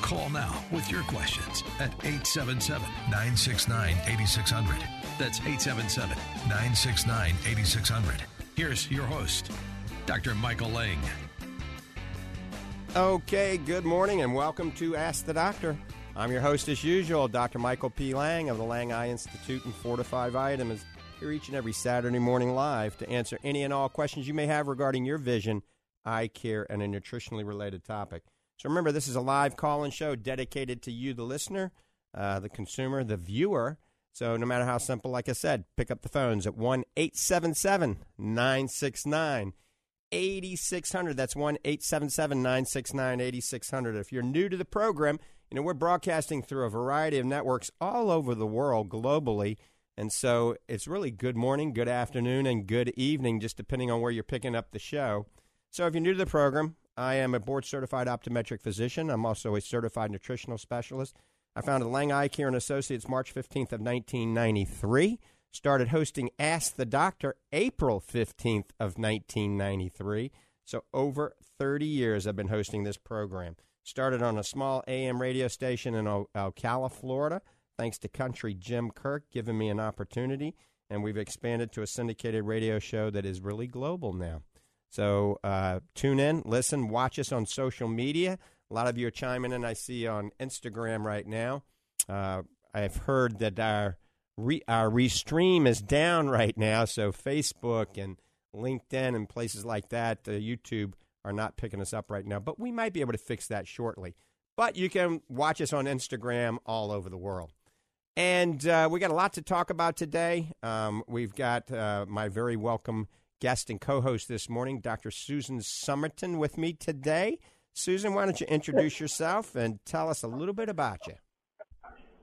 Call now with your questions at 877 969 8600. That's 877 969 8600. Here's your host, Dr. Michael Lange. Okay, good morning and welcome to Ask the Doctor. I'm your host, as usual, Dr. Michael P. Lange of the Lange Eye Institute and Fortifeye Vitamins, here each and every Saturday morning live to answer any and all questions you may have regarding your vision, eye care, and a nutritionally related topic. So remember, this is a live call in show dedicated to you, the listener, uh, the consumer, the viewer. So no matter how simple, like I said, pick up the phones at 1 877 969 8600. That's 1 877 969 8600. If you're new to the program, you know, we're broadcasting through a variety of networks all over the world globally. And so it's really good morning, good afternoon, and good evening, just depending on where you're picking up the show. So if you're new to the program, I am a board certified optometric physician. I'm also a certified nutritional specialist. I founded Lange Eye Care and Associates March 15th of 1993. Started hosting Ask the Doctor April 15th of 1993. So over 30 years I've been hosting this program. Started on a small AM radio station in Ocala, Florida, thanks to Country Jim Kirk giving me an opportunity. And we've expanded to a syndicated radio show that is really global now. So uh, tune in, listen, watch us on social media. A lot of you are chiming in. I see on Instagram right now. Uh, I've heard that our re- our restream is down right now, so Facebook and LinkedIn and places like that, uh, YouTube are not picking us up right now. But we might be able to fix that shortly. But you can watch us on Instagram all over the world. And uh, we got a lot to talk about today. Um, we've got uh, my very welcome guest and co host this morning, Dr. Susan Summerton, with me today. Susan, why don't you introduce yourself and tell us a little bit about you?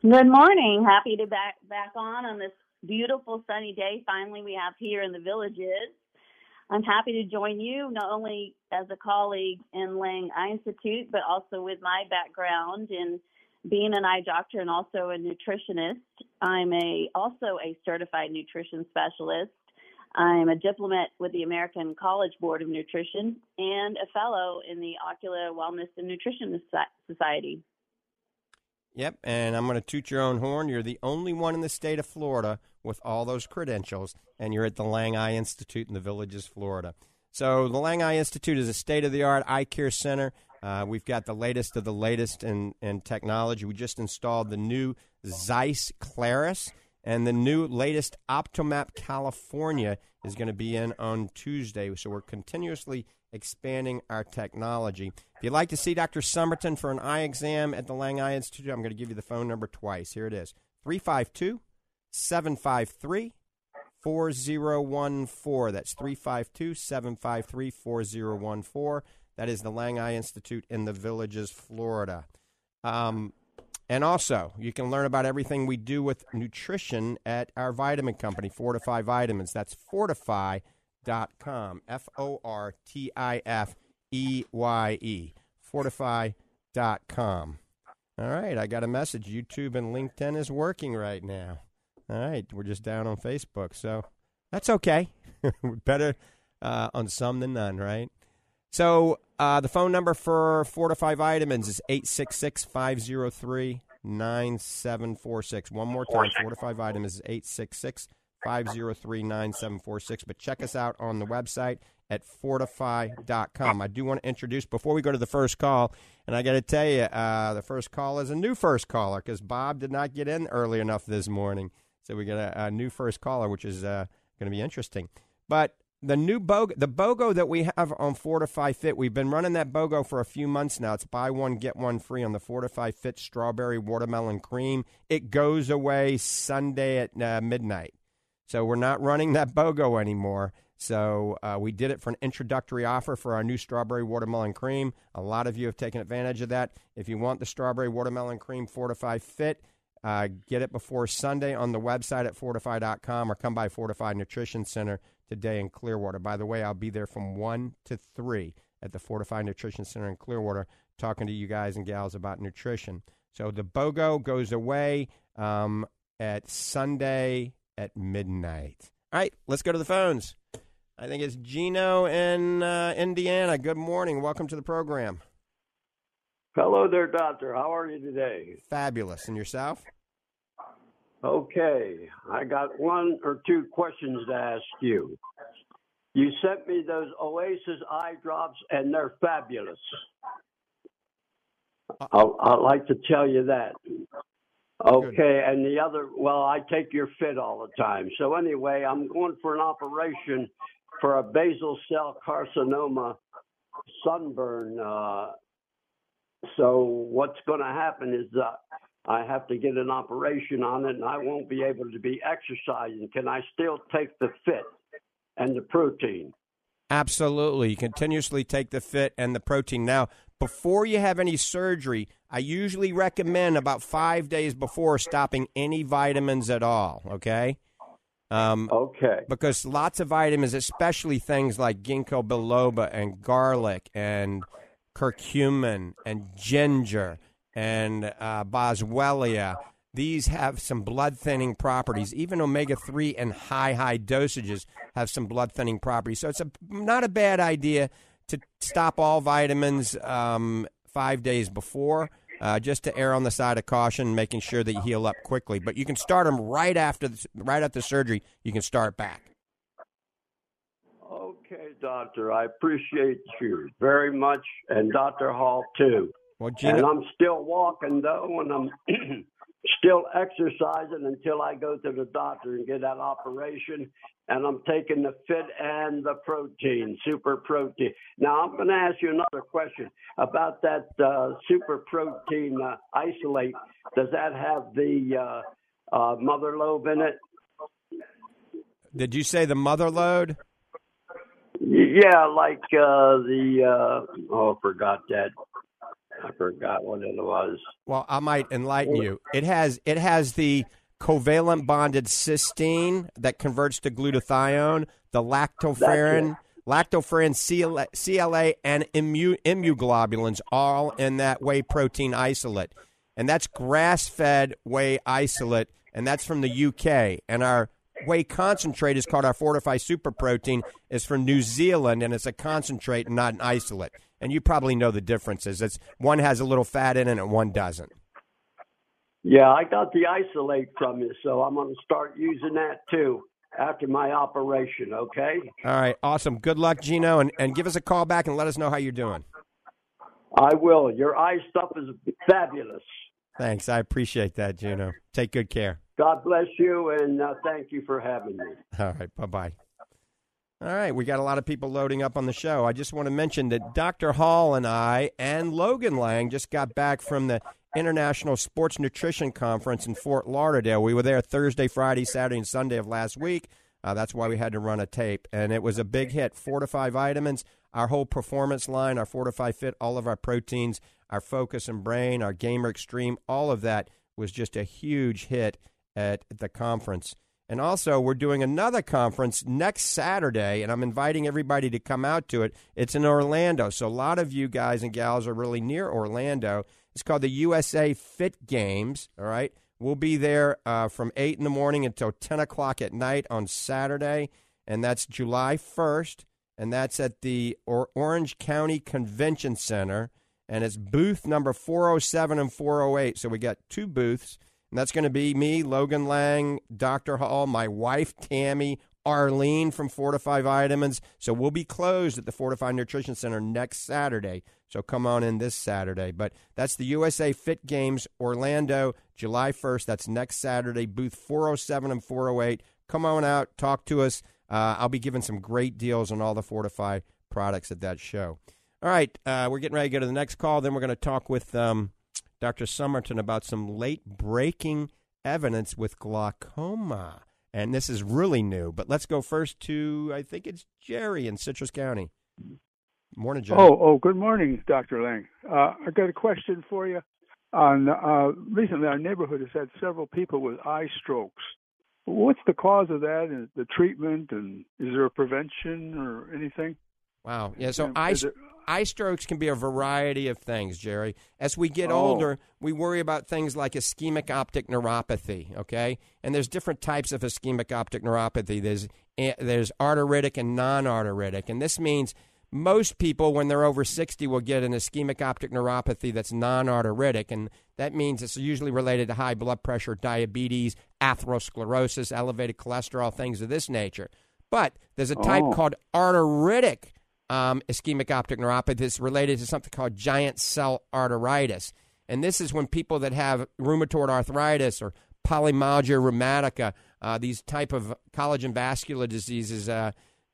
Good morning. Happy to back back on on this beautiful sunny day. Finally, we have here in the villages. I'm happy to join you not only as a colleague in Lange Eye Institute, but also with my background in being an eye doctor and also a nutritionist. I'm a also a certified nutrition specialist I'm a diplomat with the American College Board of Nutrition and a fellow in the Ocular Wellness and Nutrition Society. Yep, and I'm going to toot your own horn. You're the only one in the state of Florida with all those credentials, and you're at the Lange Eye Institute in the Villages, Florida. So, the Lange Eye Institute is a state of the art eye care center. Uh, we've got the latest of the latest in, in technology. We just installed the new Zeiss Clarus. And the new latest Optomap California is going to be in on Tuesday. So we're continuously expanding our technology. If you'd like to see Dr. Summerton for an eye exam at the Lange Eye Institute, I'm going to give you the phone number twice. Here it is 352 753 4014. That's 352 753 4014. That is the Lange Eye Institute in the Villages, Florida. Um, and also, you can learn about everything we do with nutrition at our vitamin company, Fortifeye Vitamins. That's fortifeye.com. F O R T I F E Y E. Fortifeye.com. All right, I got a message. YouTube and LinkedIn is working right now. All right, we're just down on Facebook, so that's okay. Better uh, on some than none, right? So uh, the phone number for Fortifeye Vitamins is 866 503 9746. One more time, Fortifeye Vitamins is 866 503 9746. But check us out on the website at fortifeye.com. I do want to introduce, before we go to the first call, and I got to tell you, uh, the first call is a new first caller because Bob did not get in early enough this morning. So we got a, a new first caller, which is uh, going to be interesting. But the new BOGO, the BOGO that we have on Fortifeye Fit, we've been running that BOGO for a few months now. It's buy one, get one free on the Fortifeye Fit strawberry watermelon cream. It goes away Sunday at uh, midnight. So we're not running that BOGO anymore. So uh, we did it for an introductory offer for our new strawberry watermelon cream. A lot of you have taken advantage of that. If you want the strawberry watermelon cream Fortifeye Fit, uh, get it before Sunday on the website at fortifeye.com or come by Fortifeye Nutrition Center today in Clearwater. By the way, I'll be there from 1 to 3 at the Fortifeye Nutrition Center in Clearwater talking to you guys and gals about nutrition. So the BOGO goes away um, at Sunday at midnight. All right, let's go to the phones. I think it's Gino in uh, Indiana. Good morning. Welcome to the program. Hello there, Doctor. How are you today? Fabulous. And yourself? Okay. I got one or two questions to ask you. You sent me those Oasis eye drops, and they're fabulous. I'll, I'd like to tell you that. Okay, and the other, well, I take your fit all the time. So anyway, I'm going for an operation for a basal cell carcinoma sunburn. Uh, so what's going to happen is that I have to get an operation on it, and I won't be able to be exercising. Can I still take the fit and the protein? Absolutely. You continuously take the fit and the protein. Now, before you have any surgery, I usually recommend about five days before stopping any vitamins at all. Okay. Um, okay. Because lots of vitamins, especially things like ginkgo biloba and garlic and curcumin and ginger and uh, boswellia, these have some blood thinning properties. Even omega 3 and high, high dosages have some blood thinning properties. So it's a, not a bad idea to stop all vitamins um, five days before uh, just to err on the side of caution, making sure that you heal up quickly. But you can start them right after the, right after surgery. You can start back. Okay, doctor. I appreciate you very much, and Doctor Hall too. Well, Gina, and I'm still walking though, and I'm still exercising until I go to the doctor and get that operation. And I'm taking the fit and the protein, super protein. Now I'm going to ask you another question about that uh, super protein uh, isolate. Does that have the uh, uh mother lobe in it? Did you say the mother load? Yeah, like uh, the uh, oh, I forgot that I forgot what it was. Well, I might enlighten you. It has it has the covalent bonded cysteine that converts to glutathione, the lactoferrin, lactoferrin, CLA, CLA and immu, immunoglobulins all in that whey protein isolate. And that's grass-fed whey isolate and that's from the UK. And our whey concentrate is called our Fortifeye Super Protein is from New Zealand and it's a concentrate and not an isolate and you probably know the differences. It's one has a little fat in it and one doesn't. Yeah, I got the isolate from you, so I'm going to start using that too after my operation, okay? All right, awesome. Good luck, Gino, and, and give us a call back and let us know how you're doing. I will. Your eye stuff is fabulous. Thanks. I appreciate that, Gino. Take good care. God bless you, and uh, thank you for having me. All right, bye bye. All right, we got a lot of people loading up on the show. I just want to mention that Dr. Hall and I and Logan Lange just got back from the International Sports Nutrition Conference in Fort Lauderdale. We were there Thursday, Friday, Saturday, and Sunday of last week. Uh, that's why we had to run a tape, and it was a big hit. Fortifeye vitamins, our whole performance line, our Fortifeye Fit, all of our proteins, our Focus and Brain, our Gamer Extreme, all of that was just a huge hit at the conference. And also, we're doing another conference next Saturday, and I'm inviting everybody to come out to it. It's in Orlando. So, a lot of you guys and gals are really near Orlando. It's called the USA Fit Games. All right. We'll be there uh, from 8 in the morning until 10 o'clock at night on Saturday, and that's July 1st. And that's at the or- Orange County Convention Center, and it's booth number 407 and 408. So, we got two booths And that's going to be me, Logan Lange, Dr. Hall, my wife, Tammy, Arlene from Fortifeye Vitamins. So we'll be closed at the Fortifeye Nutrition Center next Saturday. So come on in this Saturday. But that's the USA Fit Games Orlando, July 1st. That's next Saturday, booth 407 and 408. Come on out, talk to us. Uh, I'll be giving some great deals on all the Fortifeye products at that show. All right, uh, we're getting ready to go to the next call. Then we're going to talk with um, Dr. Summerton about some late breaking evidence with glaucoma. And this is really new. But let's go first to, I think it's Jerry in Citrus County. Morning, Jerry. Oh, oh, good morning, Dr. Lange. Uh, I got a question for you. On uh, recently, our neighborhood has had several people with eye strokes. What's the cause of that? And the treatment, and is there a prevention or anything? Wow. Yeah. So eye, eye strokes can be a variety of things, Jerry. As we get oh. older, we worry about things like ischemic optic neuropathy, okay? And there's different types of ischemic optic neuropathy. There's eh, there's arteritic and non-arteritic. And this means most people when they're over 60 will get an ischemic optic neuropathy that's non-arteritic and that means it's usually related to high blood pressure, diabetes, atherosclerosis, elevated cholesterol, things of this nature. But there's a type oh. called arteritic um, ischemic optic neuropathy that's related to something called giant cell arteritis. And this is when people that have rheumatoid arthritis or polymyalgia rheumatica, uh, these type of collagen vascular diseases uh,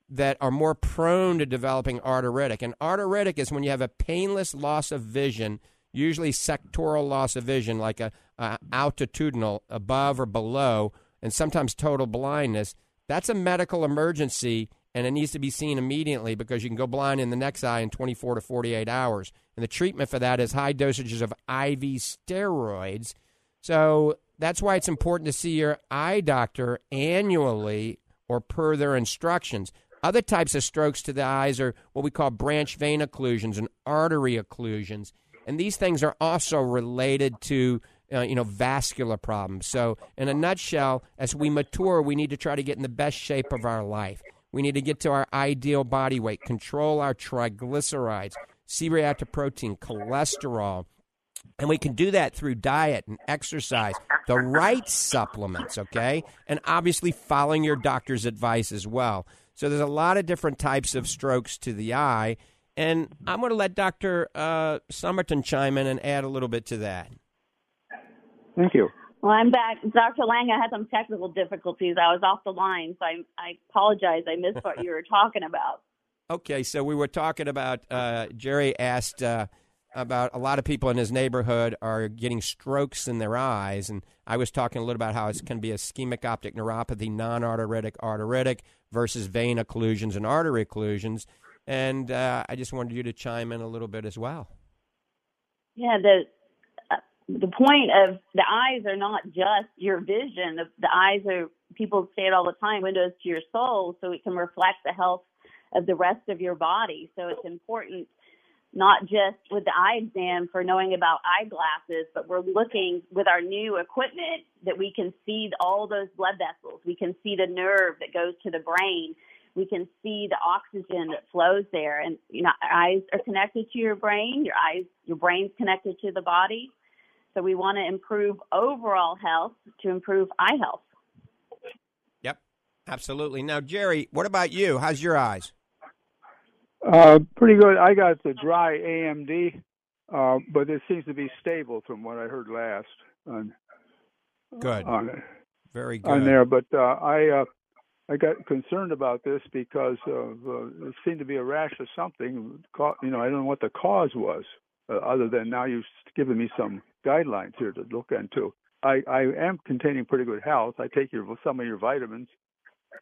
that are more prone to developing arteritic. And arteritic is when you have a painless loss of vision, usually sectoral loss of vision, like a, a altitudinal, above or below, and sometimes total blindness. That's a medical emergency and it needs to be seen immediately because you can go blind in the next eye in 24 to 48 hours. And the treatment for that is high dosages of IV steroids. So that's why it's important to see your eye doctor annually or per their instructions. Other types of strokes to the eyes are what we call branch vein occlusions and artery occlusions. And these things are also related to uh, you know vascular problems. So in a nutshell, as we mature, we need to try to get in the best shape of our life. We need to get to our ideal body weight, control our triglycerides, C reactive protein, cholesterol. And we can do that through diet and exercise, the right supplements, okay? And obviously following your doctor's advice as well. So there's a lot of different types of strokes to the eye. And I'm going to let Dr. Uh, Summerton chime in and add a little bit to that. Thank you. Well, I'm back. Dr. Lange, I had some technical difficulties. I was off the line, so I, I apologize. I missed what you were talking about. Okay, so we were talking about, uh, Jerry asked uh, about a lot of people in his neighborhood are getting strokes in their eyes. And I was talking a little about how it can be ischemic optic neuropathy, non arteritic, arteritic versus vein occlusions and artery occlusions. And uh, I just wanted you to chime in a little bit as well. Yeah, the the point of the eyes are not just your vision. The, the eyes are people say it all the time, windows to your soul, so it can reflect the health of the rest of your body. So it's important not just with the eye exam for knowing about eyeglasses, but we're looking with our new equipment that we can see all those blood vessels. We can see the nerve that goes to the brain. We can see the oxygen that flows there. And you know, eyes are connected to your brain. Your eyes, your brain's connected to the body. So we want to improve overall health to improve eye health. Yep, absolutely. Now, Jerry, what about you? How's your eyes? Uh, pretty good. I got the dry AMD, uh, but it seems to be stable from what I heard last. On, good. On, Very good. On there, but uh, I uh, I got concerned about this because of uh, it seemed to be a rash of something. You know, I don't know what the cause was, uh, other than now you've given me some guidelines here to look into. I, I am containing pretty good health. I take your some of your vitamins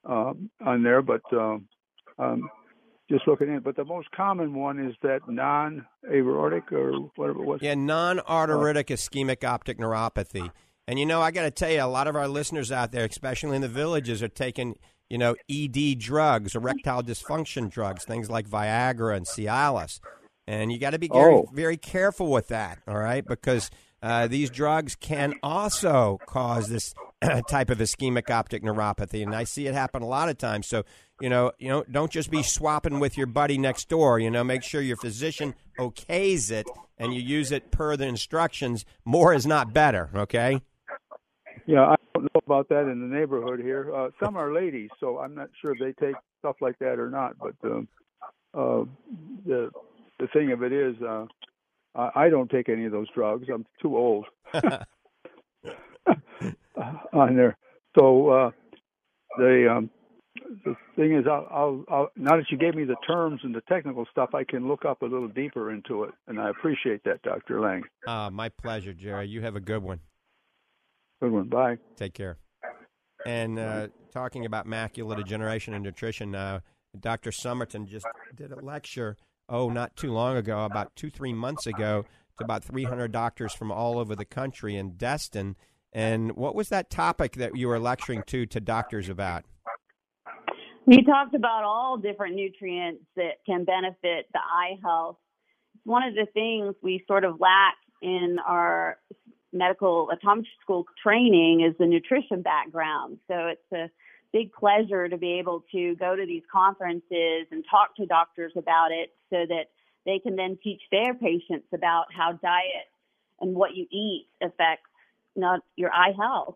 um, on there, but um, um, just looking in. But the most common one is that non-aortic or whatever it was. Yeah, non-arteritic ischemic optic neuropathy. And you know, I got to tell you, a lot of our listeners out there, especially in the villages, are taking you know ED drugs, erectile dysfunction drugs, things like Viagra and Cialis. And you got to be very, oh. very careful with that, all right? Because uh, these drugs can also cause this type of ischemic optic neuropathy, and I see it happen a lot of times. So, you know, you know, don't just be swapping with your buddy next door. You know, make sure your physician okays it and you use it per the instructions. More is not better. Okay. Yeah, I don't know about that in the neighborhood here. Uh, some are ladies, so I'm not sure if they take stuff like that or not. But um, uh, the the thing of it is, uh, I don't take any of those drugs. I'm too old. on there, so uh, the um, the thing is, I'll, I'll, I'll now that you gave me the terms and the technical stuff, I can look up a little deeper into it, and I appreciate that, Doctor Lange. Uh, my pleasure, Jerry. You have a good one. Good one. Bye. Take care. And uh, talking about macular degeneration and nutrition, uh, Dr. Summerton just did a lecture, oh, not too long ago, about two, three months ago, to about 300 doctors from all over the country in Destin. And what was that topic that you were lecturing to to doctors about? We talked about all different nutrients that can benefit the eye health. It's One of the things we sort of lack in our medical optometry school training is the nutrition background. So it's a big pleasure to be able to go to these conferences and talk to doctors about it so that they can then teach their patients about how diet and what you eat affects not your eye health.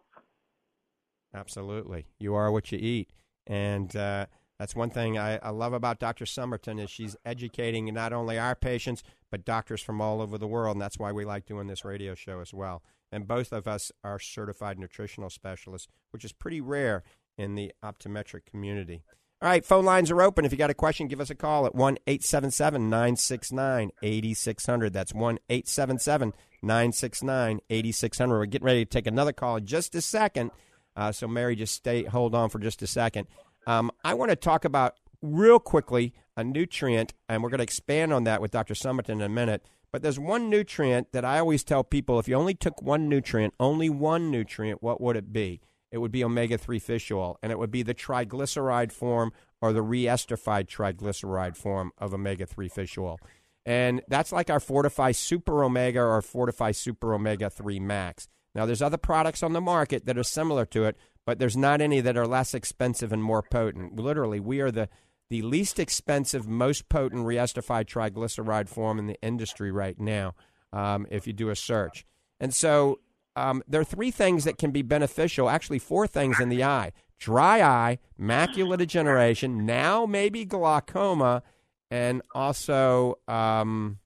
Absolutely. You are what you eat. And uh, that's one thing I, I, love about Dr. Summerton is she's educating not only our patients, but doctors from all over the world. And that's why we like doing this radio show as well. And both of us are certified nutritional specialists, which is pretty rare in the optometric community. All right, phone lines are open. If you got a question, give us a call at 1 877 969 8600. That's 1 877 969 8600. We're getting ready to take another call in just a second. Uh, so, Mary, just stay, hold on for just a second. Um, I want to talk about real quickly a nutrient, and we're going to expand on that with Dr. Summerton in a minute. But there's one nutrient that I always tell people if you only took one nutrient, only one nutrient, what would it be? It would be omega 3 fish oil, and it would be the triglyceride form or the reesterified triglyceride form of omega 3 fish oil. And that's like our Fortifeye Super Omega or Fortifeye Super Omega 3 Max. Now, there's other products on the market that are similar to it, but there's not any that are less expensive and more potent. Literally, we are the, the least expensive, most potent reesterified triglyceride form in the industry right now, um, if you do a search. And so um, there are three things that can be beneficial, actually, four things in the eye dry eye, macular degeneration, now maybe glaucoma, and also, um,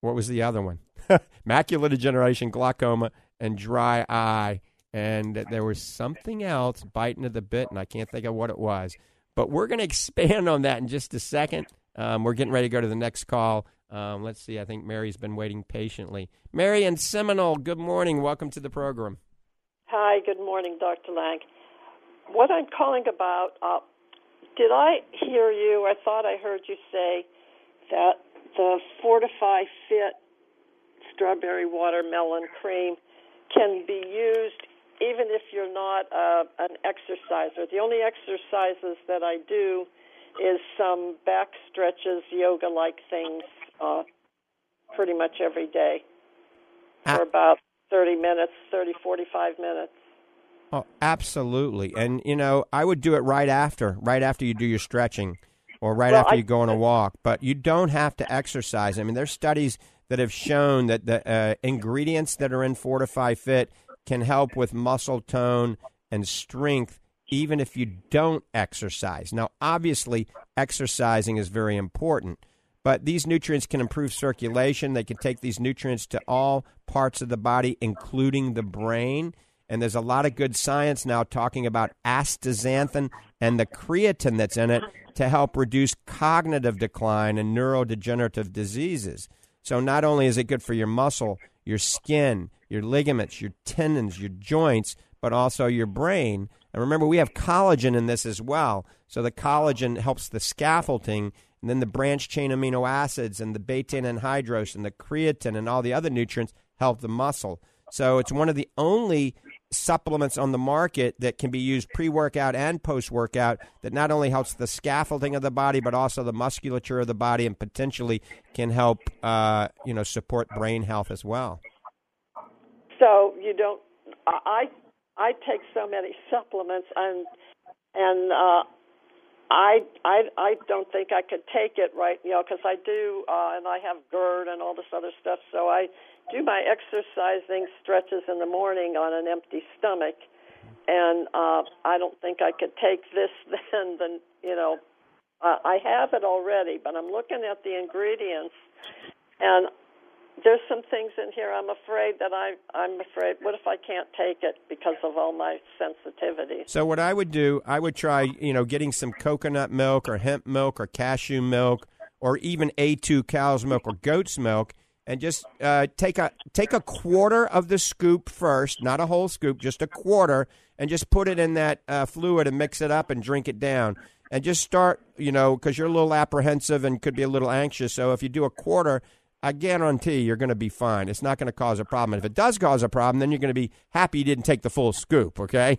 what was the other one? macular degeneration, glaucoma, and dry eye. And there was something else biting at the bit, and I can't think of what it was. But we're going to expand on that in just a second. Um, we're getting ready to go to the next call. Um, let's see. I think Mary's been waiting patiently. Mary and Seminole, good morning. Welcome to the program. Hi, good morning, Dr. Lange. What I'm calling about, uh, did I hear you? I thought I heard you say that the Fortifeye Fit strawberry watermelon cream can be used even if you're not uh, an exerciser. The only exercises that I do is some back stretches, yoga like things, uh, pretty much every day for about 30 minutes, 30, 45 minutes. Oh, absolutely. And, you know, I would do it right after, right after you do your stretching or right well, after you go on a walk. But you don't have to exercise. I mean, there's studies that have shown that the uh, ingredients that are in Fortifeye Fit can help with muscle tone and strength even if you don't exercise. Now, obviously, exercising is very important, but these nutrients can improve circulation. They can take these nutrients to all parts of the body, including the brain. And there's a lot of good science now talking about astaxanthin and the creatine that's in it to help reduce cognitive decline and neurodegenerative diseases. So not only is it good for your muscle, your skin, your ligaments, your tendons, your joints, but also your brain. And remember, we have collagen in this as well. So the collagen helps the scaffolding, and then the branch chain amino acids and the betaine anhydrous and the creatine and all the other nutrients help the muscle. So it's one of the only supplements on the market that can be used pre-workout and post-workout that not only helps the scaffolding of the body but also the musculature of the body and potentially can help uh, you know support brain health as well. So you don't. I I take so many supplements and and uh, I I I don't think I could take it right, you know, because I do, uh, and I have GERD and all this other stuff. So I do my exercising stretches in the morning on an empty stomach, and uh, I don't think I could take this then. Then you know, uh, I have it already, but I'm looking at the ingredients, and there's some things in here I'm afraid that I I'm afraid what if I can't take it because of all my sensitivity. So what I would do, I would try, you know, getting some coconut milk or hemp milk or cashew milk or even A2 cow's milk or goat's milk and just uh, take a take a quarter of the scoop first, not a whole scoop, just a quarter, and just put it in that uh, fluid and mix it up and drink it down. And just start, you know, because you're a little apprehensive and could be a little anxious. So if you do a quarter, I guarantee you're going to be fine. It's not going to cause a problem. And if it does cause a problem, then you're going to be happy you didn't take the full scoop. Okay.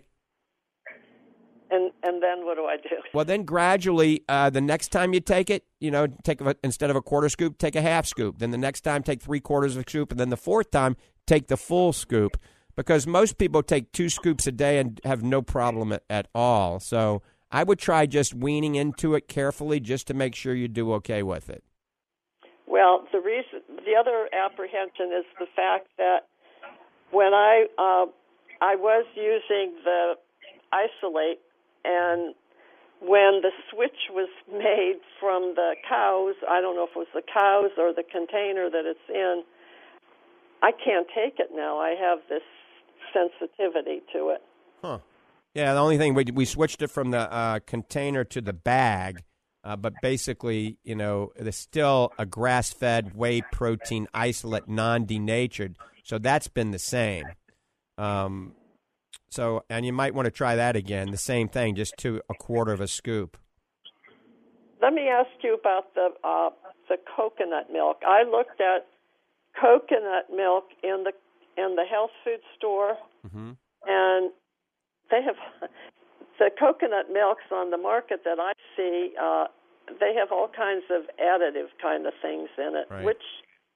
And and then what do I do? Well, then gradually, uh, the next time you take it, you know, take a, instead of a quarter scoop, take a half scoop. Then the next time, take three quarters of a scoop, and then the fourth time, take the full scoop. Because most people take two scoops a day and have no problem at, at all. So I would try just weaning into it carefully, just to make sure you do okay with it. Well, the reason, the other apprehension is the fact that when I uh, I was using the isolate, and when the switch was made from the cows, I don't know if it was the cows or the container that it's in. I can't take it now. I have this sensitivity to it. Huh. Yeah, the only thing we we switched it from the uh, container to the bag uh, but basically, you know, there's still a grass fed whey protein isolate, non denatured. So that's been the same. Um, so, and you might want to try that again. The same thing, just to a quarter of a scoop. Let me ask you about the uh, the coconut milk. I looked at coconut milk in the in the health food store, mm-hmm. and they have the coconut milks on the market that I see, uh, they have all kinds of additive kind of things in it. Right. Which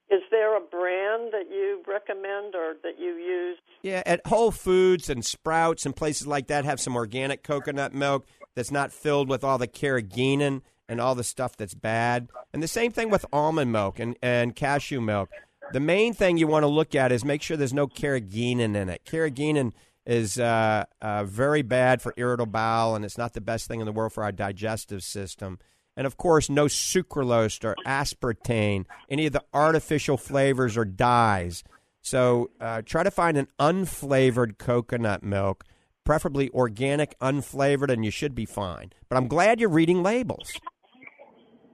is there a brand that you recommend or that you use? Yeah, at Whole Foods and Sprouts and places like that have some organic coconut milk that's not filled with all the carrageenan and all the stuff that's bad. And the same thing with almond milk and, and cashew milk. The main thing you want to look at is make sure there's no carrageenan in it. Carrageenan is uh, uh, very bad for irritable bowel, and it's not the best thing in the world for our digestive system. And of course, no sucralose or aspartame, any of the artificial flavors or dyes. So uh, try to find an unflavored coconut milk, preferably organic, unflavored, and you should be fine. But I'm glad you're reading labels.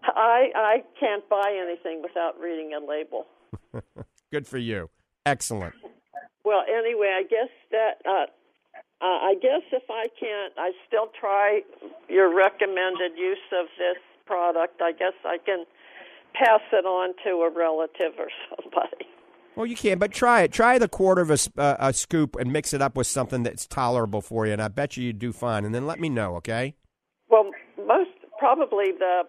I I can't buy anything without reading a label. Good for you. Excellent. Well, anyway, I guess that uh, uh, I guess if I can't, I still try your recommended use of this product. I guess I can pass it on to a relative or somebody. Well, you can, but try it. Try the quarter of a, uh, a scoop and mix it up with something that's tolerable for you, and I bet you you'd do fine. And then let me know, okay? Well, most probably the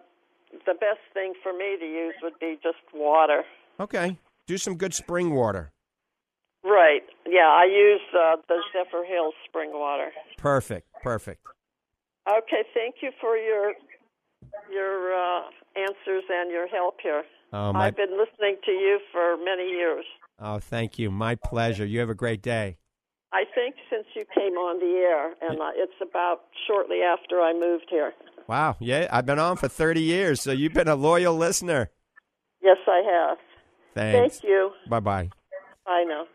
the best thing for me to use would be just water. Okay, do some good spring water. Right. Yeah, I use uh, the Zephyrhills spring water. Perfect. Perfect. Okay. Thank you for your your uh, answers and your help here. Oh, my... I've been listening to you for many years. Oh, thank you. My pleasure. You have a great day. I think since you came on the air, and uh, it's about shortly after I moved here. Wow. Yeah, I've been on for 30 years, so you've been a loyal listener. Yes, I have. Thanks. Thank you. Bye bye. Bye now.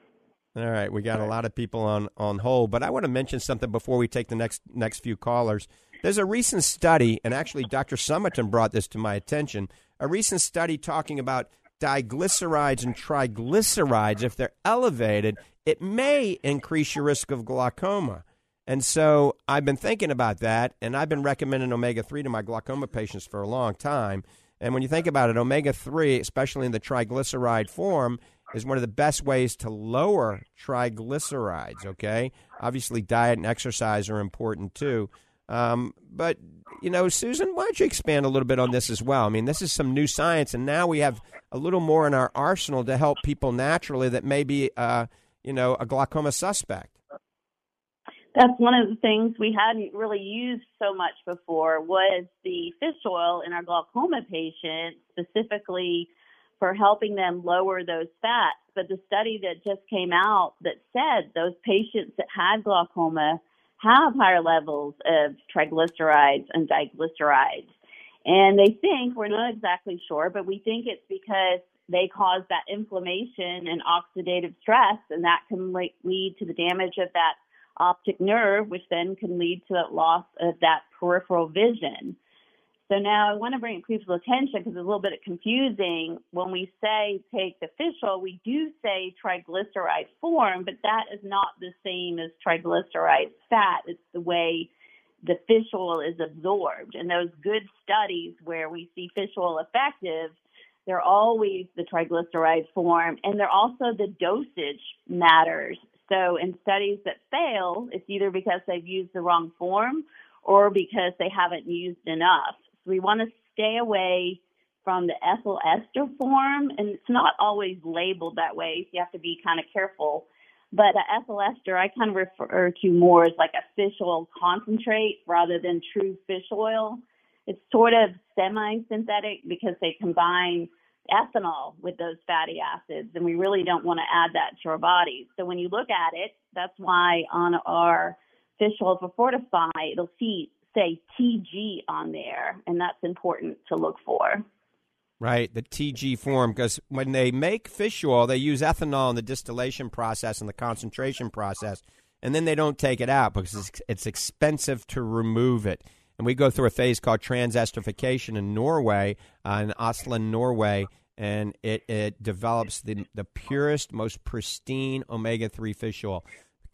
All right, we got a lot of people on on hold, but I want to mention something before we take the next next few callers. There's a recent study, and actually Dr. Summerton brought this to my attention. A recent study talking about diglycerides and triglycerides. If they're elevated, it may increase your risk of glaucoma. And so I've been thinking about that, and I've been recommending omega 3 to my glaucoma patients for a long time. And when you think about it, omega 3, especially in the triglyceride form, is one of the best ways to lower triglycerides. Okay, obviously diet and exercise are important too. Um, but you know, Susan, why don't you expand a little bit on this as well? I mean, this is some new science, and now we have a little more in our arsenal to help people naturally that may be, uh, you know, a glaucoma suspect. That's one of the things we hadn't really used so much before was the fish oil in our glaucoma patients, specifically for helping them lower those fats. But the study that just came out that said those patients that had glaucoma have higher levels of triglycerides and diglycerides. And they think, we're not exactly sure, but we think it's because they cause that inflammation and oxidative stress, and that can lead to the damage of that optic nerve, which then can lead to the loss of that peripheral vision. So now I want to bring people's attention because it's a little bit confusing. When we say take the fish oil, we do say triglyceride form, but that is not the same as triglyceride fat. It's the way the fish oil is absorbed. And those good studies where we see fish oil effective, they're always the triglyceride form, and they're also the dosage matters. So in studies that fail, it's either because they've used the wrong form or because they haven't used enough. We want to stay away from the ethyl ester form, and it's not always labeled that way, so you have to be kind of careful. But the ethyl ester, I kind of refer to more as like a fish oil concentrate rather than true fish oil. It's sort of semi synthetic because they combine ethanol with those fatty acids, and we really don't want to add that to our bodies. So when you look at it, that's why on our fish oil for Fortifeye, it'll see say TG on there, and that's important to look for. Right, the TG form, because when they make fish oil, they use ethanol in the distillation process and the concentration process, and then they don't take it out because it's, it's expensive to remove it. And we go through a phase called transesterification in Norway, uh, in Oslo, Norway, and it, it develops the, the purest, most pristine omega 3 fish oil.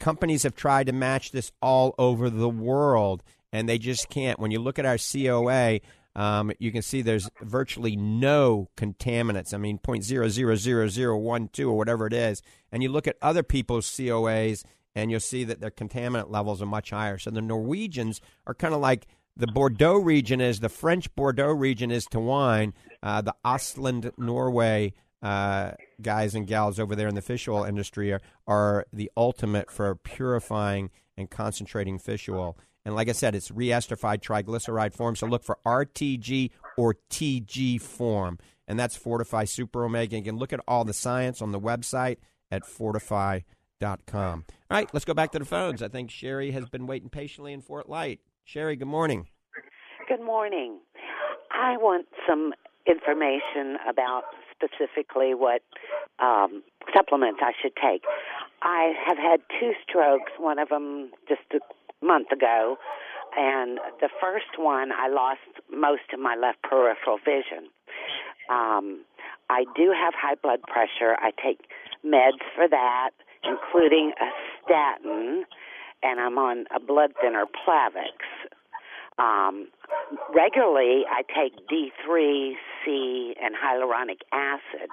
Companies have tried to match this all over the world, and they just can't. When you look at our COA, um, you can see there's virtually no contaminants. I mean, point zero zero zero zero one two or whatever it is. And you look at other people's COAs, and you'll see that their contaminant levels are much higher. So the Norwegians are kind of like the Bordeaux region is the French Bordeaux region is to wine. Uh, the Osland, Norway uh, guys and gals over there in the fish oil industry are, are the ultimate for purifying and concentrating fish oil. And like I said, it's reesterified triglyceride form. So look for RTG or TG form. And that's Fortifeye Super Omega. You can look at all the science on the website at fortifeye.com. All right, let's go back to the phones. I think Sherry has been waiting patiently in Fort Light. Sherry, good morning. Good morning. I want some information about specifically what um, supplements I should take. I have had two strokes, one of them just a month ago, and the first one I lost most of my left peripheral vision. Um, I do have high blood pressure. I take meds for that, including a statin and I'm on a blood thinner, Plavix. Um, regularly, I take D3C and hyaluronic acid.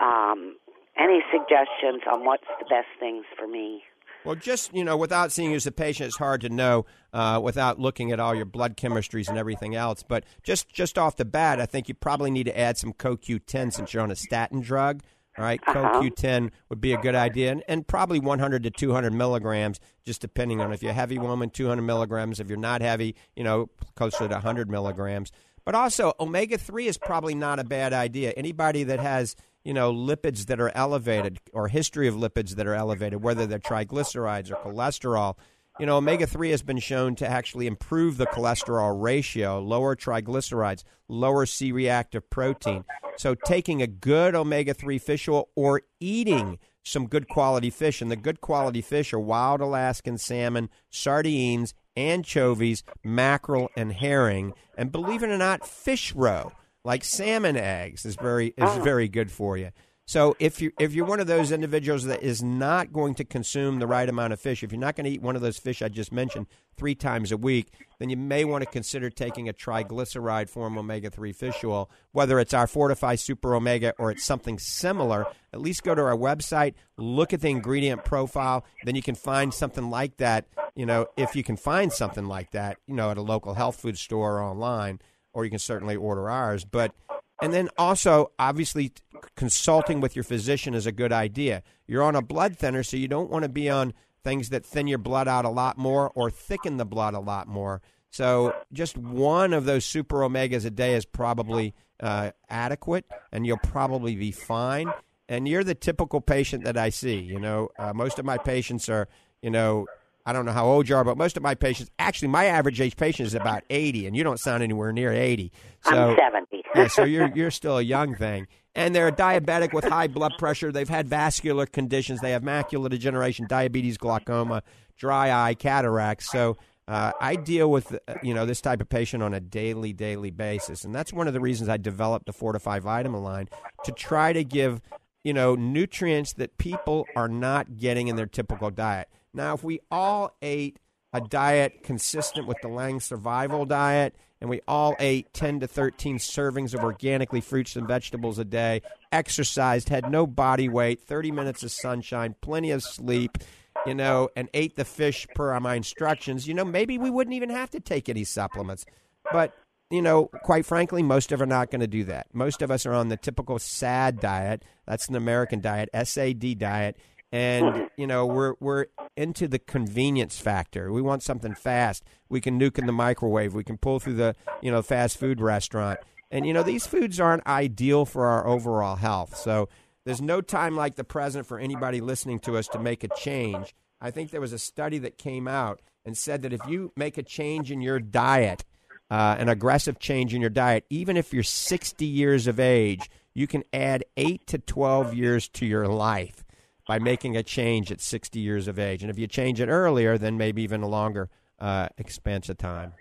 Um, any suggestions on what's the best things for me? Well, just you know, without seeing you as a patient, it's hard to know uh, without looking at all your blood chemistries and everything else. But just just off the bat, I think you probably need to add some CoQ10 since you're on a statin drug. All right, uh-huh. CoQ10 would be a good idea, and, and, probably 100 to 200 milligrams, just depending on if you're a heavy woman, 200 milligrams. If you're not heavy, you know, closer to 100 milligrams. But also, omega 3 is probably not a bad idea. Anybody that has, you know, lipids that are elevated or history of lipids that are elevated, whether they're triglycerides or cholesterol, you know, omega 3 has been shown to actually improve the cholesterol ratio, lower triglycerides, lower C reactive protein. So, taking a good omega 3 fish oil or eating some good quality fish, and the good quality fish are wild Alaskan salmon, sardines, anchovies, mackerel, and herring. And believe it or not, fish roe, like salmon eggs, is very, is ah. very good for you. So if you if you're one of those individuals that is not going to consume the right amount of fish, if you're not going to eat one of those fish I just mentioned three times a week, then you may want to consider taking a triglyceride form omega three fish oil, whether it's our Fortifeye Super Omega or it's something similar. At least go to our website, look at the ingredient profile, then you can find something like that. You know, if you can find something like that, you know, at a local health food store or online, or you can certainly order ours, but and then also, obviously, consulting with your physician is a good idea. You're on a blood thinner, so you don't want to be on things that thin your blood out a lot more or thicken the blood a lot more. So just one of those super omegas a day is probably uh, adequate, and you'll probably be fine. And you're the typical patient that I see. You know, uh, most of my patients are, you know, I don't know how old you are, but most of my patients, actually, my average age patient is about 80, and you don't sound anywhere near 80. So, I'm 70. yeah, so you're you're still a young thing. And they're diabetic with high blood pressure. They've had vascular conditions. They have macular degeneration, diabetes, glaucoma, dry eye, cataracts. So uh, I deal with uh, you know this type of patient on a daily, daily basis, and that's one of the reasons I developed the Fortifeye Vitamin line to try to give you know nutrients that people are not getting in their typical diet. Now, if we all ate a diet consistent with the Lange Survival Diet, and we all ate 10 to 13 servings of organically fruits and vegetables a day, exercised, had no body weight, 30 minutes of sunshine, plenty of sleep, you know, and ate the fish per my instructions, you know, maybe we wouldn't even have to take any supplements. But, you know, quite frankly, most of us are not going to do that. Most of us are on the typical SAD diet. That's an American diet, SAD diet. And, you know, we're, we're into the convenience factor. We want something fast. We can nuke in the microwave. We can pull through the, you know, fast food restaurant. And, you know, these foods aren't ideal for our overall health. So, there's no time like the present for anybody listening to us to make a change. I think there was a study that came out and said that if you make a change in your diet, uh, an aggressive change in your diet, even if you're 60 years of age, you can add 8 to 12 years to your life by making a change at 60 years of age. And if you change it earlier, then maybe even a longer uh, expanse of time.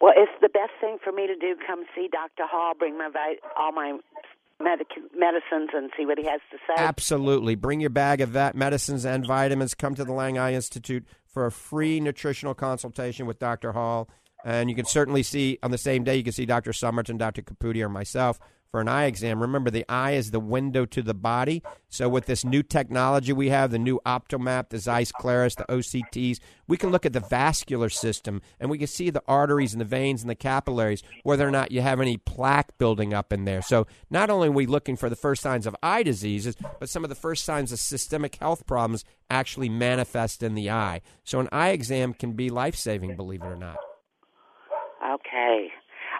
Well, it's the best thing for me to do. Come see Dr. Hall, bring my all my medic- medicines and see what he has to say? Absolutely. Bring your bag of vet medicines and vitamins. Come to the Lange Eye Institute for a free nutritional consultation with Dr. Hall. And you can certainly see on the same day, you can see Dr. Summerton, Dr. Caputi, or myself for an eye exam. Remember, the eye is the window to the body. So, with this new technology we have, the new Optomap, the Zeiss Clarus, the OCTs, we can look at the vascular system and we can see the arteries and the veins and the capillaries, whether or not you have any plaque building up in there. So, not only are we looking for the first signs of eye diseases, but some of the first signs of systemic health problems actually manifest in the eye. So, an eye exam can be life saving, believe it or not. Okay.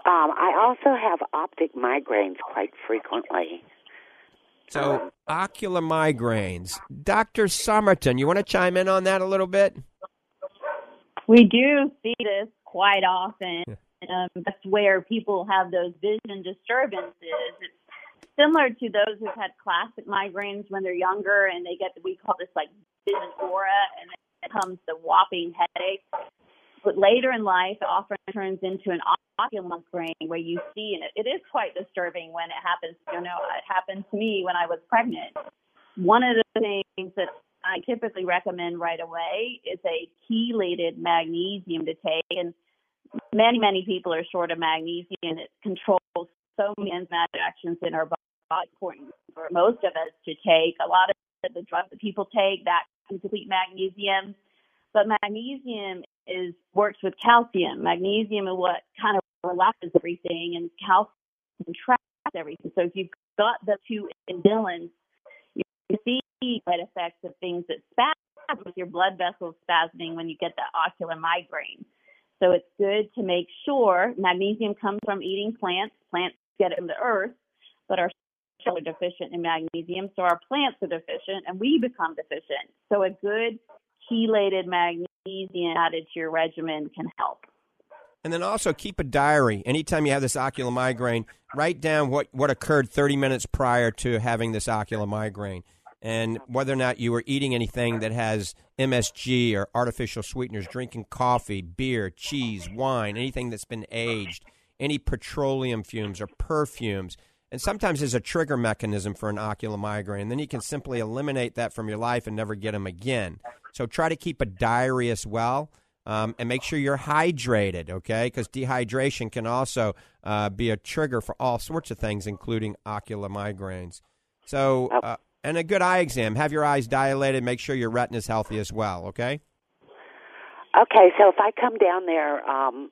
Um, I also have optic migraines quite frequently. So, ocular migraines. Dr. Summerton, you want to chime in on that a little bit? We do see this quite often. Um, that's where people have those vision disturbances. It's similar to those who've had classic migraines when they're younger and they get, we call this like vision aura, and then it comes the whopping headache. But later in life, it often turns into an ocular migraine where you see, and it, it is quite disturbing when it happens. You know, it happened to me when I was pregnant. One of the things that I typically recommend right away is a chelated magnesium to take. And many, many people are short of magnesium. It controls so many enzymatic actions in our body. Important for most of us to take. A lot of the drugs that people take that complete magnesium, but magnesium is works with calcium. Magnesium is what kind of relaxes everything, and calcium contracts everything. So if you've got the two in balance, you see side effects of things that spasm with your blood vessels spasming when you get that ocular migraine. So it's good to make sure magnesium comes from eating plants. Plants get it from the earth, but our cells are deficient in magnesium, so our plants are deficient and we become deficient. So a good chelated magnesium added to your regimen can help. And then also keep a diary. Anytime you have this ocular migraine, write down what, what occurred 30 minutes prior to having this ocular migraine and whether or not you were eating anything that has MSG or artificial sweeteners, drinking coffee, beer, cheese, wine, anything that's been aged, any petroleum fumes or perfumes. And sometimes there's a trigger mechanism for an ocular migraine. Then you can simply eliminate that from your life and never get them again. So try to keep a diary as well. Um, and make sure you're hydrated, okay? Because dehydration can also uh, be a trigger for all sorts of things, including ocular migraines. So, uh, and a good eye exam. Have your eyes dilated. Make sure your retina is healthy as well, okay? Okay, so if I come down there um,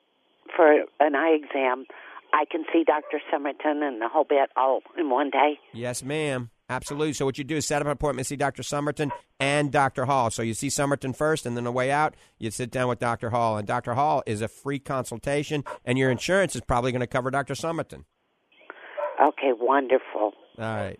for an eye exam, I can see Dr. Summerton and the whole bit all in one day? Yes, ma'am. Absolutely. So what you do is set up an appointment, see Dr. Summerton and Dr. Hall. So you see Summerton first, and then the way out, you sit down with Dr. Hall. And Dr. Hall is a free consultation, and your insurance is probably going to cover Dr. Summerton. Okay, wonderful. All right.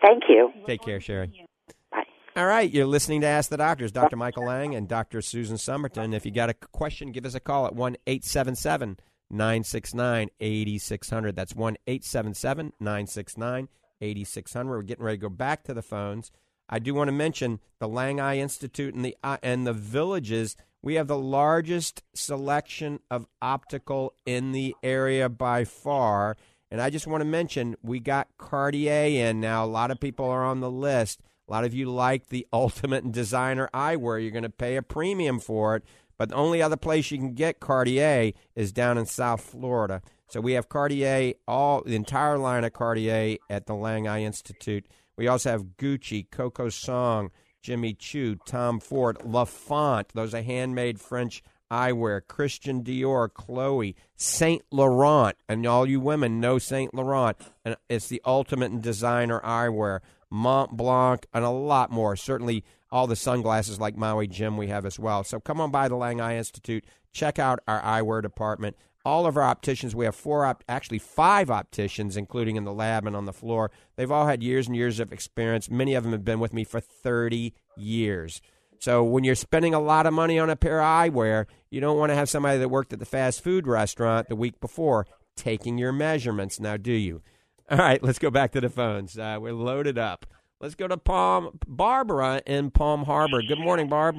Thank you. Take care, Sherry. Bye. All right, you're listening to Ask the Doctors, Dr. Michael Lange and Dr. Susan Summerton. If you got a question, give us a call at 1 877 969 8600. That's 1 877 969 8600. We're getting ready to go back to the phones. I do want to mention the Lange Eye Institute and the uh, and the villages. We have the largest selection of optical in the area by far. And I just want to mention we got Cartier in now. A lot of people are on the list. A lot of you like the ultimate designer eyewear. You're going to pay a premium for it. But the only other place you can get Cartier is down in South Florida. So we have Cartier, all the entire line of Cartier at the Lange Eye Institute. We also have Gucci, Coco Song, Jimmy Choo, Tom Ford, Lafont. Those are handmade French eyewear. Christian Dior, Chloe, Saint Laurent, and all you women know Saint Laurent. And it's the ultimate in designer eyewear. Mont Blanc, and a lot more. Certainly all the sunglasses like Maui Jim we have as well. So come on by the Lange Eye Institute. Check out our eyewear department. All of our opticians, we have four, actually five opticians, including in the lab and on the floor. They've all had years and years of experience. Many of them have been with me for 30 years. So when you're spending a lot of money on a pair of eyewear, you don't want to have somebody that worked at the fast food restaurant the week before taking your measurements. Now, do you? All right, let's go back to the phones. Uh, we're loaded up. Let's go to Palm Barbara in Palm Harbor. Good morning, Barb.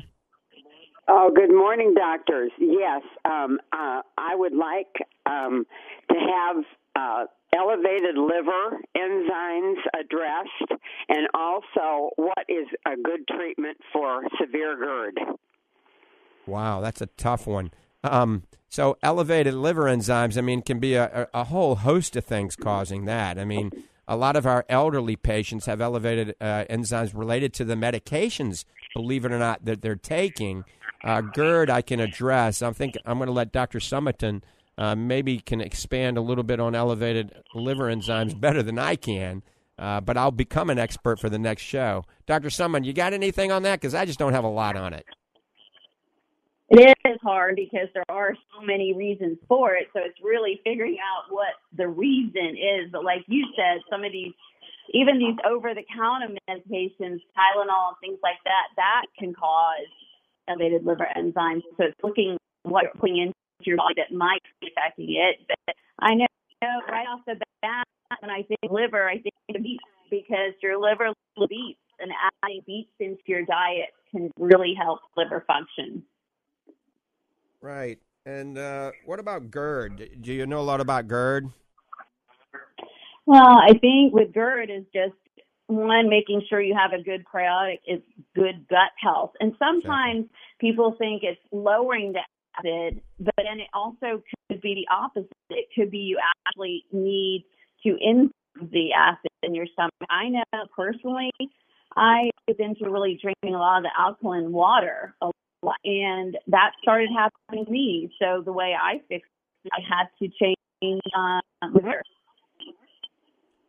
Oh, good morning, doctors. Yes, um, uh, I would like um, to have uh, elevated liver enzymes addressed, and also what is a good treatment for severe GERD. Wow, that's a tough one. Um, so elevated liver enzymes, I mean, can be a, a, whole host of things causing that. I mean, a lot of our elderly patients have elevated uh, enzymes related to the medications, believe it or not, that they're taking. Uh, GERD, I can address. I think I'm going to let Dr. Summerton uh, maybe can expand a little bit on elevated liver enzymes better than I can. Uh, but I'll become an expert for the next show. Dr. Summon, you got anything on that? Because I just don't have a lot on it. It is hard because there are so many reasons for it. So it's really figuring out what the reason is. But like you said, some of these, even these over the counter medications, Tylenol and things like that, that can cause elevated liver enzymes. So it's looking what you're putting into your body that might be affecting it. But I know right off the bat, when I think liver, I think beets because your liver beets and adding beets into your diet can really help liver function. Right. And uh, what about GERD? Do you know a lot about GERD? Well, I think with GERD is just one making sure you have a good probiotic is good gut health. And sometimes exactly. people think it's lowering the acid, but then it also could be the opposite. It could be you actually need to increase the acid in your stomach. I know personally, I've into really drinking a lot of the alkaline water a and that started happening to me. So the way I fixed it, I had to change um.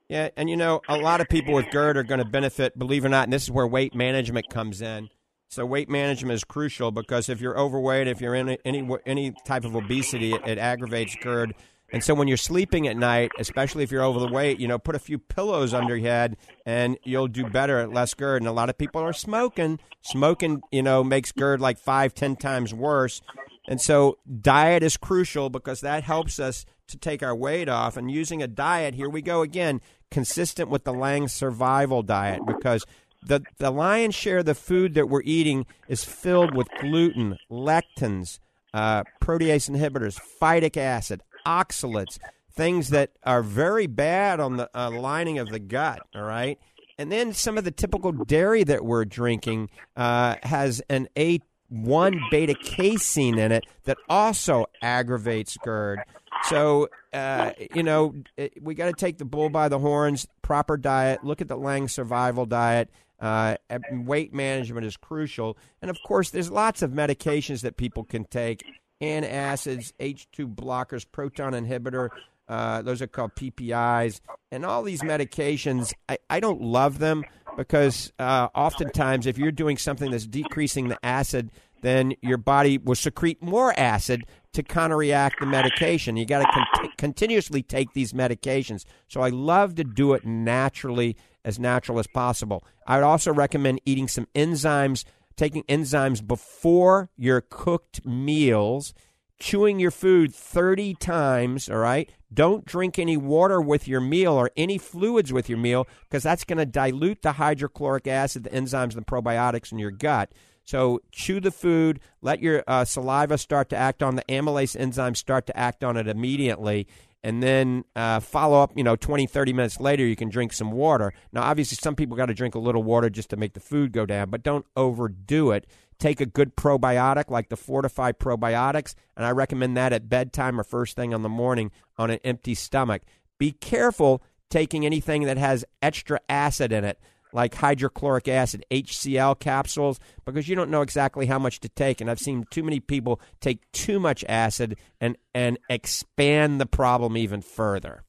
Yeah, and you know, a lot of people with GERD are going to benefit, believe it or not, and this is where weight management comes in. So weight management is crucial because if you're overweight, if you're in any any type of obesity, it, it aggravates GERD. And so when you're sleeping at night, especially if you're over the weight, you know, put a few pillows under your head and you'll do better at less GERD. And a lot of people are smoking. Smoking, you know, makes GERD like five, ten times worse. And so diet is crucial because that helps us to take our weight off. And using a diet, here we go again, consistent with the Lange survival diet because the, the lion's share of the food that we're eating is filled with gluten, lectins, uh, protease inhibitors, phytic acid, oxalates, things that are very bad on the uh, lining of the gut. All right. And then some of the typical dairy that we're drinking uh, has an A1 beta casein in it that also aggravates GERD. So, uh, you know, it, we got to take the bull by the horns, proper diet, look at the Lange survival diet. Uh, weight management is crucial. And of course, there's lots of medications that people can take antacids, H2 blockers, proton inhibitor, Uh, those are called PPIs. And all these medications, I, I don't love them because uh, oftentimes if you're doing something that's decreasing the acid, then your body will secrete more acid to counteract the medication. You got to con- continuously take these medications. So I love to do it naturally, as natural as possible. I would also recommend eating some enzymes, taking enzymes before your cooked meals chewing your food 30 times, all right? Don't drink any water with your meal or any fluids with your meal because that's going to dilute the hydrochloric acid, the enzymes, and the probiotics in your gut. So chew the food, let your uh, saliva start to act on the amylase enzymes start to act on it immediately, and then uh, follow up, you know, 20, 30 minutes later, you can drink some water. Now, obviously, some people got to drink a little water just to make the food go down, but don't overdo it take a good probiotic like the Fortifeye probiotics, and I recommend that at bedtime or first thing on the morning on an empty stomach. Be careful taking anything that has extra acid in it, like hydrochloric acid, HCl capsules, because you don't know exactly how much to take. And I've seen too many people take too much acid and, and expand the problem even further.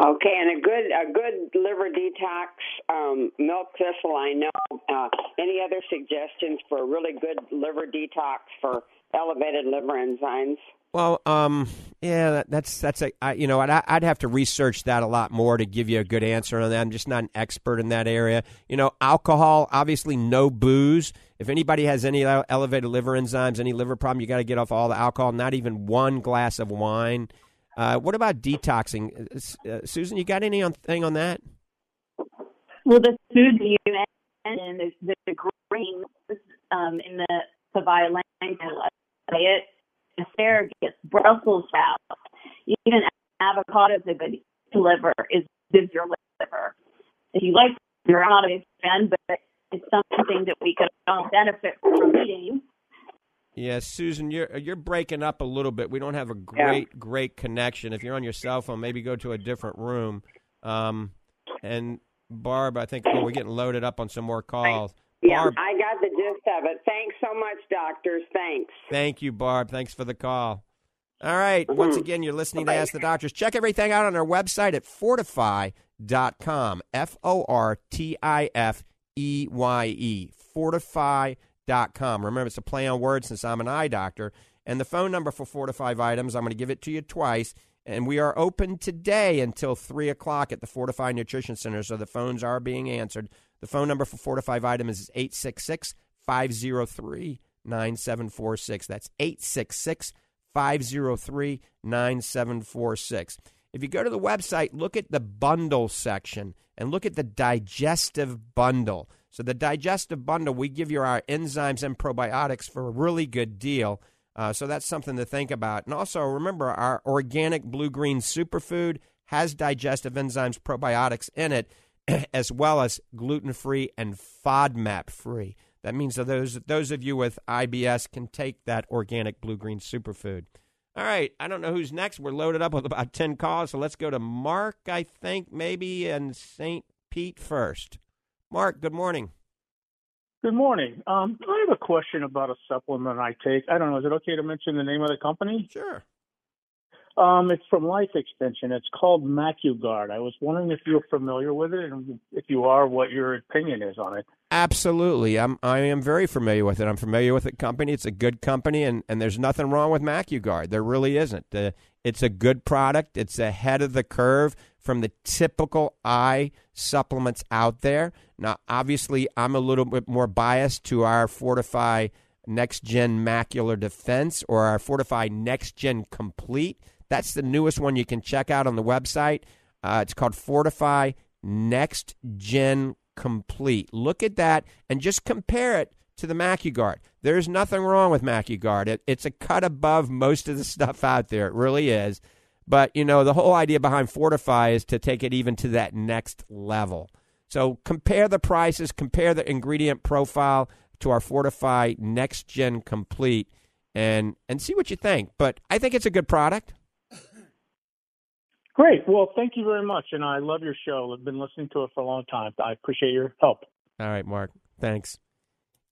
Okay, and a good a good liver detox, um, milk thistle. I know. Uh, any other suggestions for a really good liver detox for elevated liver enzymes? Well, um, yeah, that, that's that's a I, you know I'd, I'd have to research that a lot more to give you a good answer on that. I'm just not an expert in that area. You know, alcohol, obviously, no booze. If anybody has any elevated liver enzymes, any liver problem, you got to get off all the alcohol. Not even one glass of wine. Uh, what about detoxing, uh, uh Susan? You got anything on that? Well, the food you mentioned, the, the green um, in the Savaya language, it asparagus, Brussels sprouts, even avocado is a good liver. Is good your liver. If you like, you're not a fan, but it's something that we could all benefit from eating. Yeah, Susan, you're you're breaking up a little bit. We don't have a great yeah. great connection. If you're on your cell phone, maybe go to a different room. Um, and Barb, I think oh, we're getting loaded up on some more calls. Yeah, Barb, I got the gist of it. Thanks so much, doctors. Thanks. Thank you, Barb. Thanks for the call. All right. mm-hmm. Once again, you're listening to Ask the Doctors. Check everything out on our website at fortifeye.com. F O R T I F E Y E. Fortifeye com. Remember, it's a play on words since I'm an eye doctor. And the phone number for Fortifeye Items, I'm going to give it to you twice. And we are open today until 3 o'clock at the Fortifeye Nutrition Center, so the phones are being answered. The phone number for Fortifeye Items is 866 503 9746. That's 866 503 9746. If you go to the website, look at the bundle section and look at the digestive bundle. So the digestive bundle, we give you our enzymes and probiotics for a really good deal. Uh, so that's something to think about. And also remember, our organic blue green superfood has digestive enzymes, probiotics in it, as well as gluten free and FODMAP free. That means that those those of you with IBS can take that organic blue green superfood. All right, I don't know who's next. We're loaded up with about ten calls, so let's go to Mark. I think maybe and Saint Pete first. Mark, good morning. Good morning. Um, I have a question about a supplement I take. I don't know. Is it okay to mention the name of the company? Sure. Um, it's from Life Extension. It's called MacuGuard. I was wondering if you're familiar with it, and if you are, what your opinion is on it. Absolutely, I'm. I am very familiar with it. I'm familiar with the company. It's a good company, and, and there's nothing wrong with MacuGuard. There really isn't. Uh, it's a good product. It's ahead of the curve from the typical eye supplements out there. Now, obviously, I'm a little bit more biased to our Fortifeye Next Gen Macular Defense or our Fortifeye Next Gen Complete. That's the newest one you can check out on the website. Uh, it's called Fortifeye Next Gen Complete. Look at that and just compare it to the MacuGuard. There's nothing wrong with MacuGuard. It, it's a cut above most of the stuff out there. It really is. But, you know, the whole idea behind Fortifeye is to take it even to that next level. So compare the prices, compare the ingredient profile to our Fortifeye Next Gen Complete and and see what you think. But I think it's a good product. Great. Well, thank you very much. And I love your show. I've been listening to it for a long time. I appreciate your help. All right, Mark. Thanks.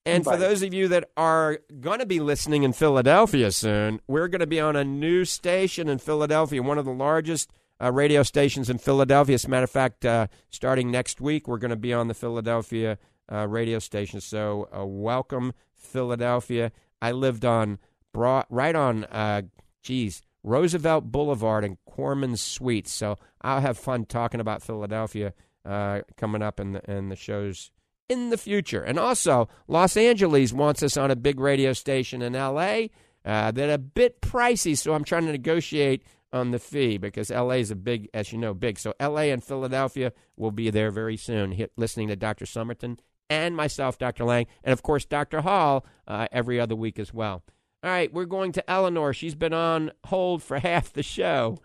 And Bye. for those of you that are going to be listening in Philadelphia soon, we're going to be on a new station in Philadelphia, one of the largest uh, radio stations in Philadelphia. As a matter of fact, uh, starting next week, we're going to be on the Philadelphia uh, radio station. So, uh, welcome, Philadelphia. I lived on broad, right on, uh, geez, Roosevelt Boulevard and Corman Suites. So, I'll have fun talking about Philadelphia uh, coming up in the, in the shows in the future. And also, Los Angeles wants us on a big radio station in L.A. Uh, that a bit pricey, so I'm trying to negotiate on the fee because LA is a big, as you know, big. So LA and Philadelphia will be there very soon, hit, listening to Dr. Summerton and myself, Dr. Lange, and of course Dr. Hall uh, every other week as well. All right, we're going to Eleanor. She's been on hold for half the show.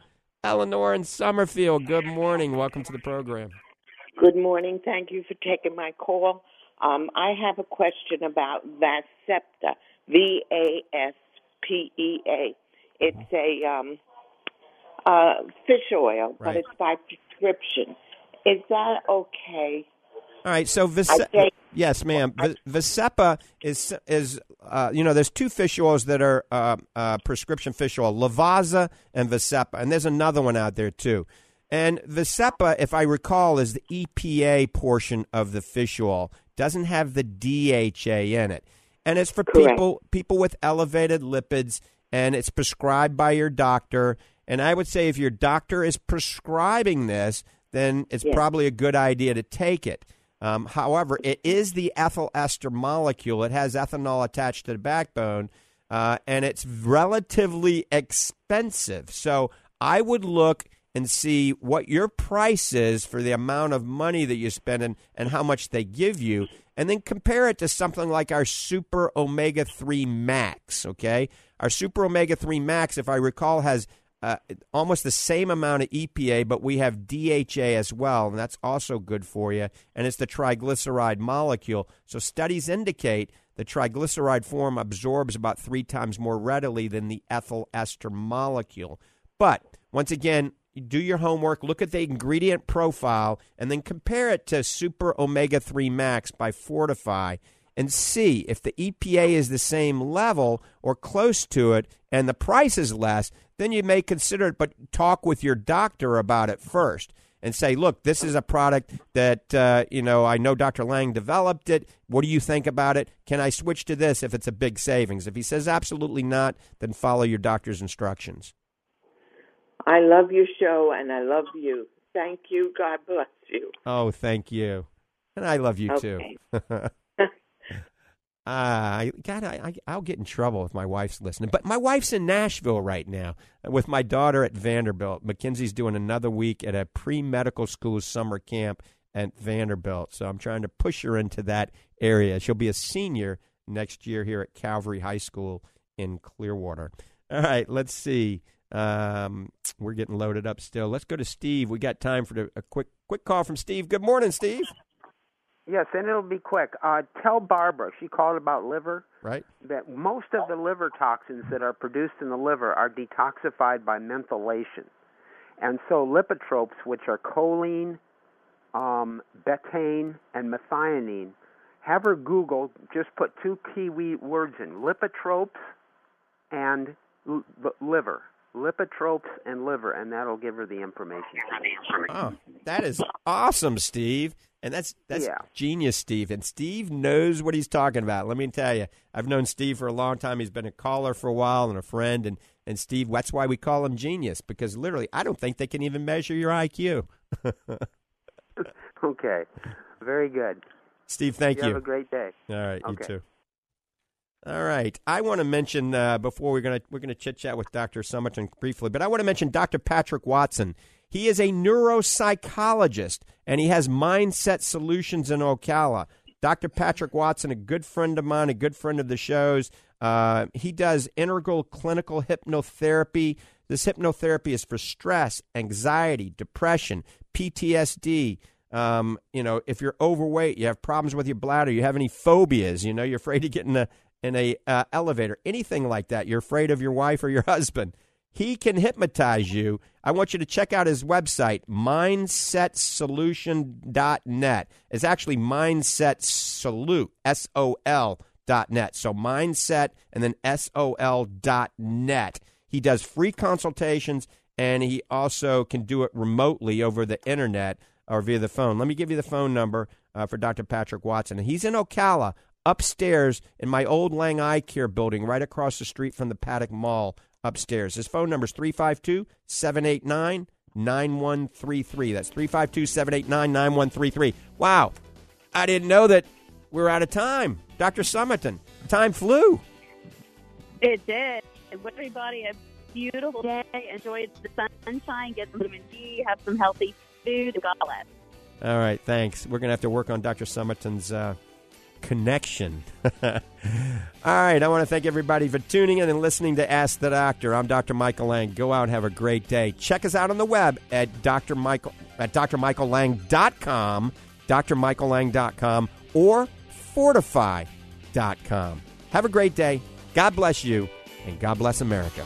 Eleanor in Summerfield, good morning. Welcome to the program. Good morning. Thank you for taking my call. Um, I have a question about Vascepa, V A S P E A. It's a um, uh, fish oil, right. but it's by prescription. Is that okay? All right. So Vis- yes, ma'am. V- Vascepa is is uh, you know there's two fish oils that are uh, uh, prescription fish oil, Lovaza and Vascepa, and there's another one out there too. And Vascepa, if I recall, is the EPA portion of the fish oil. Doesn't have the DHA in it, and it's for Correct. people people with elevated lipids, and it's prescribed by your doctor. And I would say if your doctor is prescribing this, then it's yes. probably a good idea to take it. Um, however, it is the ethyl ester molecule. It has ethanol attached to the backbone, uh, and it's relatively expensive. So I would look and see what your price is for the amount of money that you spend and, and how much they give you, and then compare it to something like our Super Omega 3 Max, okay? Our Super Omega 3 Max, if I recall, has uh, almost the same amount of EPA, but we have DHA as well, and that's also good for you. And it's the triglyceride molecule. So studies indicate the triglyceride form absorbs about three times more readily than the ethyl ester molecule. But once again, do your homework, look at the ingredient profile, and then compare it to Super Omega 3 Max by Fortifeye and see if the EPA is the same level or close to it and the price is less, then you may consider it, but talk with your doctor about it first and say, look, this is a product that, uh, you know, I know Dr. Lange developed it. What do you think about it? Can I switch to this if it's a big savings? If he says absolutely not, then follow your doctor's instructions. I love your show and I love you. Thank you. God bless you. Oh, thank you. And I love you okay. too. Uh, God, I, I, will get in trouble if my wife's listening. But my wife's in Nashville right now with my daughter at Vanderbilt. Mackenzie's doing another week at a pre medical school summer camp at Vanderbilt. So I'm trying to push her into that area. She'll be a senior next year here at Calvary High School in Clearwater. All right, let's see. Um, we're getting loaded up still. Let's go to Steve. We got time for a quick quick call from Steve. Good morning, Steve. Yes, and it'll be quick. Uh, tell Barbara, she called about liver, right? That most of the liver toxins that are produced in the liver are detoxified by methylation. And so lipotropes, which are choline, um, betaine, and methionine, have her Google, just put two key words in lipotropes and l- liver lipotropes and liver, and that'll give her the information. Oh, that is awesome, Steve. And that's that's yeah. genius, Steve. And Steve knows what he's talking about. Let me tell you, I've known Steve for a long time. He's been a caller for a while and a friend. And and Steve, that's why we call him genius because literally, I don't think they can even measure your IQ. okay, very good. Steve, thank you. you. Have a great day. All right, okay. you too. All right. I want to mention uh, before we're gonna we're gonna chit chat with Dr. Summerton briefly, but I want to mention Dr. Patrick Watson. He is a neuropsychologist and he has mindset solutions in Ocala. Dr. Patrick Watson, a good friend of mine, a good friend of the show's. Uh, he does integral clinical hypnotherapy. This hypnotherapy is for stress, anxiety, depression, PTSD. Um, you know, if you're overweight, you have problems with your bladder, you have any phobias, you know, you're afraid to get in a in a uh, elevator, anything like that, you're afraid of your wife or your husband, he can hypnotize you. I want you to check out his website, mindsetsolution.net. It's actually Mindset Solute, S O L mindset.net. So mindset and then S-O-L.net. He does free consultations and he also can do it remotely over the internet or via the phone. Let me give you the phone number uh, for Dr. Patrick Watson. He's in Ocala, upstairs in my old Lange Eye Care building, right across the street from the Paddock Mall upstairs. His phone number is 352 789 9133. That's 352 789 9133. Wow. I didn't know that we're out of time. Dr. Summerton, time flew. It did. Everybody, a beautiful day. Enjoy the sunshine, get some vitamin D, have some healthy food. God bless. All right, thanks. We're going to have to work on Dr. Summerton's uh, connection. All right, I want to thank everybody for tuning in and listening to Ask the Doctor. I'm Dr. Michael Lange. Go out and have a great day. Check us out on the web at Dr. Michael at drmichaellang.com, drmichaellang.com, or fortifeye.com. Have a great day. God bless you, and God bless America.